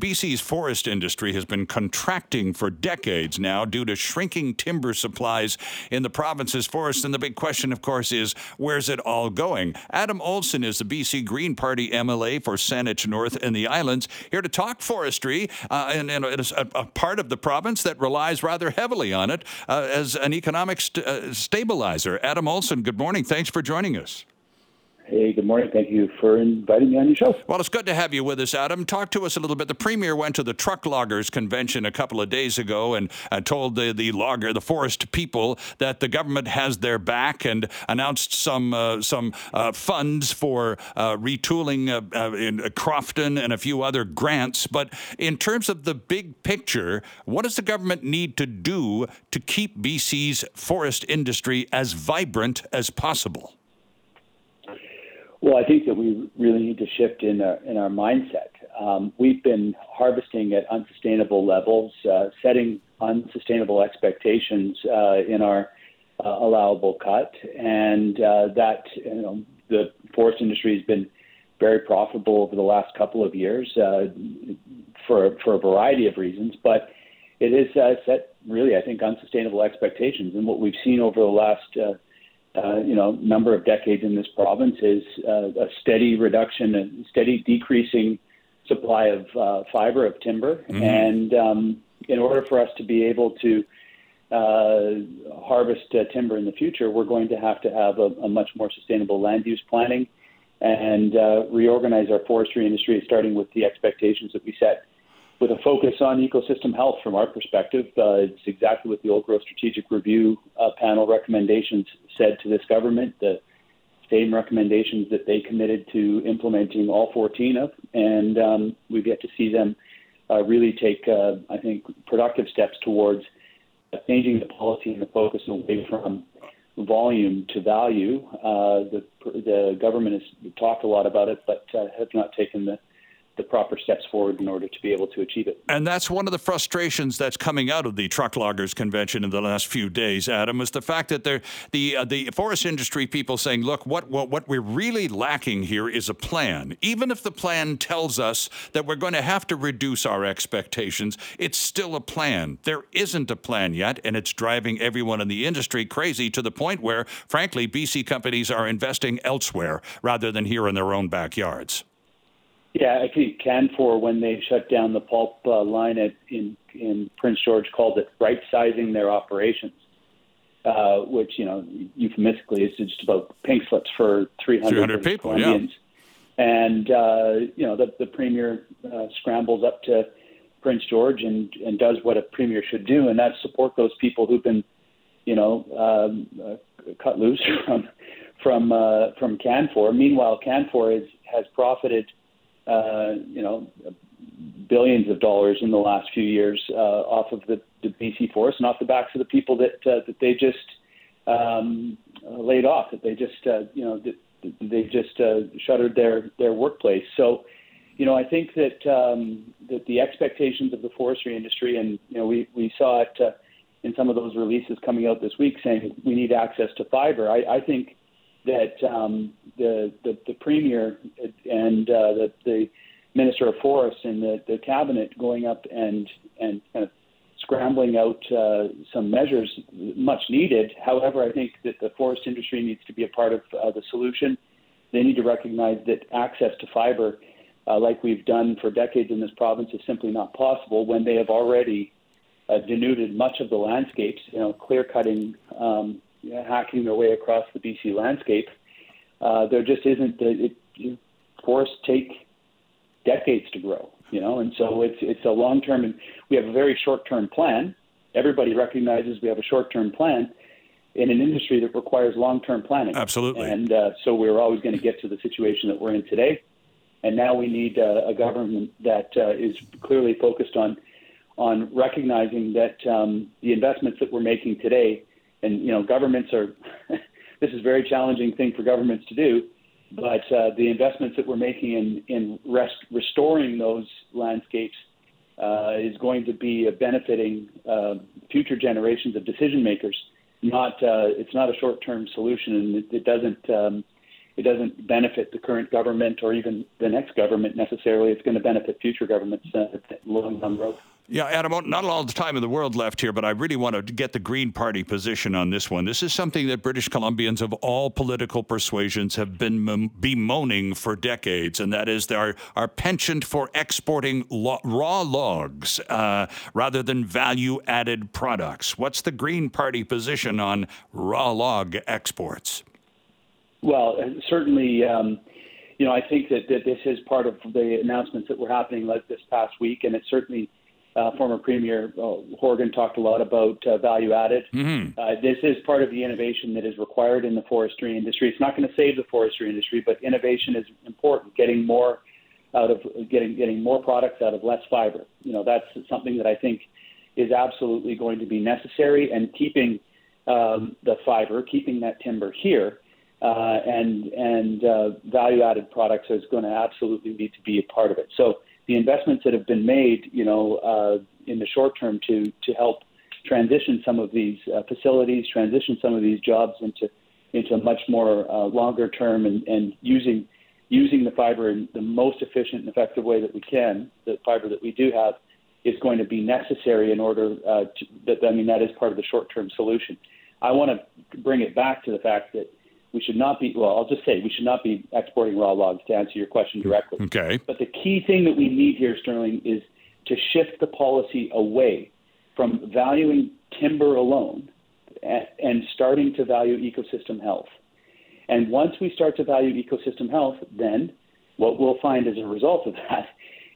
BC's forest industry has been contracting for decades now due to shrinking timber supplies in the province's forests. And the big question, of course, is where's it all going? Adam Olsen is the BC Green Party MLA for Saanich North and the Islands, here to talk forestry, uh, and, and a, a, part of the province that relies rather heavily on it uh, as an economic st- uh, stabilizer. Adam Olsen, good morning. Thanks for joining us. Hey, good morning. Thank you for inviting me on your show. Well, it's good to have you with us, Adam. Talk to us a little bit. The premier went to the truck loggers convention a couple of days ago and uh, told the, the logger, the forest people, that the government has their back and announced some uh, some uh, funds for uh, retooling uh, uh, in Crofton and a few other grants. But in terms of the big picture, what does the government need to do to keep BC's forest industry as vibrant as possible? Well, I think that we really need to shift in our, in our mindset. Um, we've been harvesting at unsustainable levels, uh, setting unsustainable expectations uh, in our uh, allowable cut, and uh, that you know the forest industry has been very profitable over the last couple of years uh, for for a variety of reasons, but it has uh, set really, I think, unsustainable expectations. And what we've seen over the last uh, you know, number of decades in this province is uh, a steady reduction, a steady decreasing supply of uh, fiber of timber, mm-hmm. and um, in order for us to be able to uh, harvest uh, timber in the future, we're going to have to have a, a much more sustainable land use planning and uh, reorganize our forestry industry, starting with the expectations that we set with a focus on ecosystem health from our perspective. Uh, it's exactly what the Old Growth Strategic Review uh, panel recommendations said to this government. The same recommendations that they committed to implementing all 14 of, and um, we've yet to see them uh, really take, uh, I think, productive steps towards changing the policy and the focus away from volume to value. Uh, the, the government has talked a lot about it, but uh, have not taken the the proper steps forward in order to be able to achieve it. And that's one of the frustrations that's coming out of the truck loggers convention in the last few days, Adam, is the fact that the uh, the forest industry people saying, look, what, what what we're really lacking here is a plan. Even if the plan tells us that we're going to have to reduce our expectations, it's still a plan. There isn't a plan yet, and it's driving everyone in the industry crazy to the point where, frankly, BC companies are investing elsewhere rather than here in their own backyards. Yeah, I think Canfor, when they shut down the pulp uh, line at, in in Prince George, called it right sizing their operations, uh, which you know euphemistically is just about pink slips for 300, 300 people. Colombians. Yeah. And uh, you know the the premier uh, scrambles up to Prince George and and does what a premier should do, and that's support those people who've been, you know, um, uh, cut loose from from uh, from Canfor. Meanwhile, Canfor is, has profited uh, you know, billions of dollars in the last few years uh, off of the, the BC forest and off the backs of the people that uh, that they just um, laid off, that they just uh, you know that they just uh, shuttered their their workplace. So, you know, I think that um, that the expectations of the forestry industry, and you know, we we saw it uh, in some of those releases coming out this week saying we need access to fiber. I, I think that um, the, the, the premier and uh, the, the minister of forests and the, the cabinet going up and and kind of scrambling out uh, some measures much needed. However, I think that the forest industry needs to be a part of uh, the solution. They need to recognize that access to fiber, uh, like we've done for decades in this province, is simply not possible when they have already uh, denuded much of the landscapes. You know, clear cutting um, hacking their way across the BC landscape. Uh, there just isn't the it, it, forests take decades to grow, you know, and so it's it's a long term, and we have a very short term plan. Everybody recognizes we have a short term plan in an industry that requires long term planning. Absolutely. And uh, so we're always going to get to the situation that we're in today. And now we need uh, a government that uh, is clearly focused on on recognizing that um, the investments that we're making today and you know governments are this is a very challenging thing for governments to do but uh, the investments that we're making in in rest, restoring those landscapes uh, is going to be benefiting uh, future generations of decision makers not uh, it's not a short term solution and it, it doesn't um, it doesn't benefit the current government or even the next government necessarily. It's going to benefit future governments uh, long down the road. Yeah, Adam, not all the time in the world left here, but I really want to get the Green Party position on this one. This is something that British Columbians of all political persuasions have been bemoaning for decades, and that is our, our penchant for exporting lo- raw logs uh, rather than value added products. What's the Green Party position on raw log exports? Well, certainly. Um, you know, I think that, that this is part of the announcements that were happening like this past week, and it certainly uh, former Premier uh, Horgan talked a lot about uh, value added. Mm-hmm. Uh, this is part of the innovation that is required in the forestry industry. It's not going to save the forestry industry, but innovation is important. Getting more out of getting getting more products out of less fiber. You know, that's something that I think is absolutely going to be necessary. And keeping um, the fiber, keeping that timber here, uh, and and uh, value added products is going to absolutely need to be a part of it. So the investments that have been made, you know, uh, in the short term to to help transition some of these uh, facilities, transition some of these jobs into into much more uh, longer term and, and using using the fiber in the most efficient and effective way that we can, the fiber that we do have, is going to be necessary in order uh, to, that I mean that is part of the short term solution. I want to bring it back to the fact that we should not be, well, I'll just say we should not be exporting raw logs to answer your question directly. Okay. But the key thing that we need here, Sterling, is to shift the policy away from valuing timber alone and starting to value ecosystem health. And once we start to value ecosystem health, then what we'll find as a result of that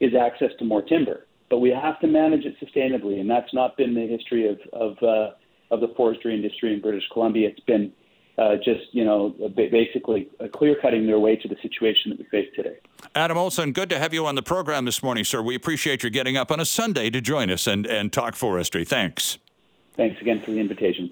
is access to more timber. But we have to manage it sustainably, and that's not been the history of of, uh, of the forestry industry in British Columbia. It's been uh, just you know basically uh, clear cutting their way to the situation that we face today. Adam Olsen, good to have you on the program this morning, sir. We appreciate your getting up on a Sunday to join us and, and talk forestry. Thanks. Thanks again for the invitation.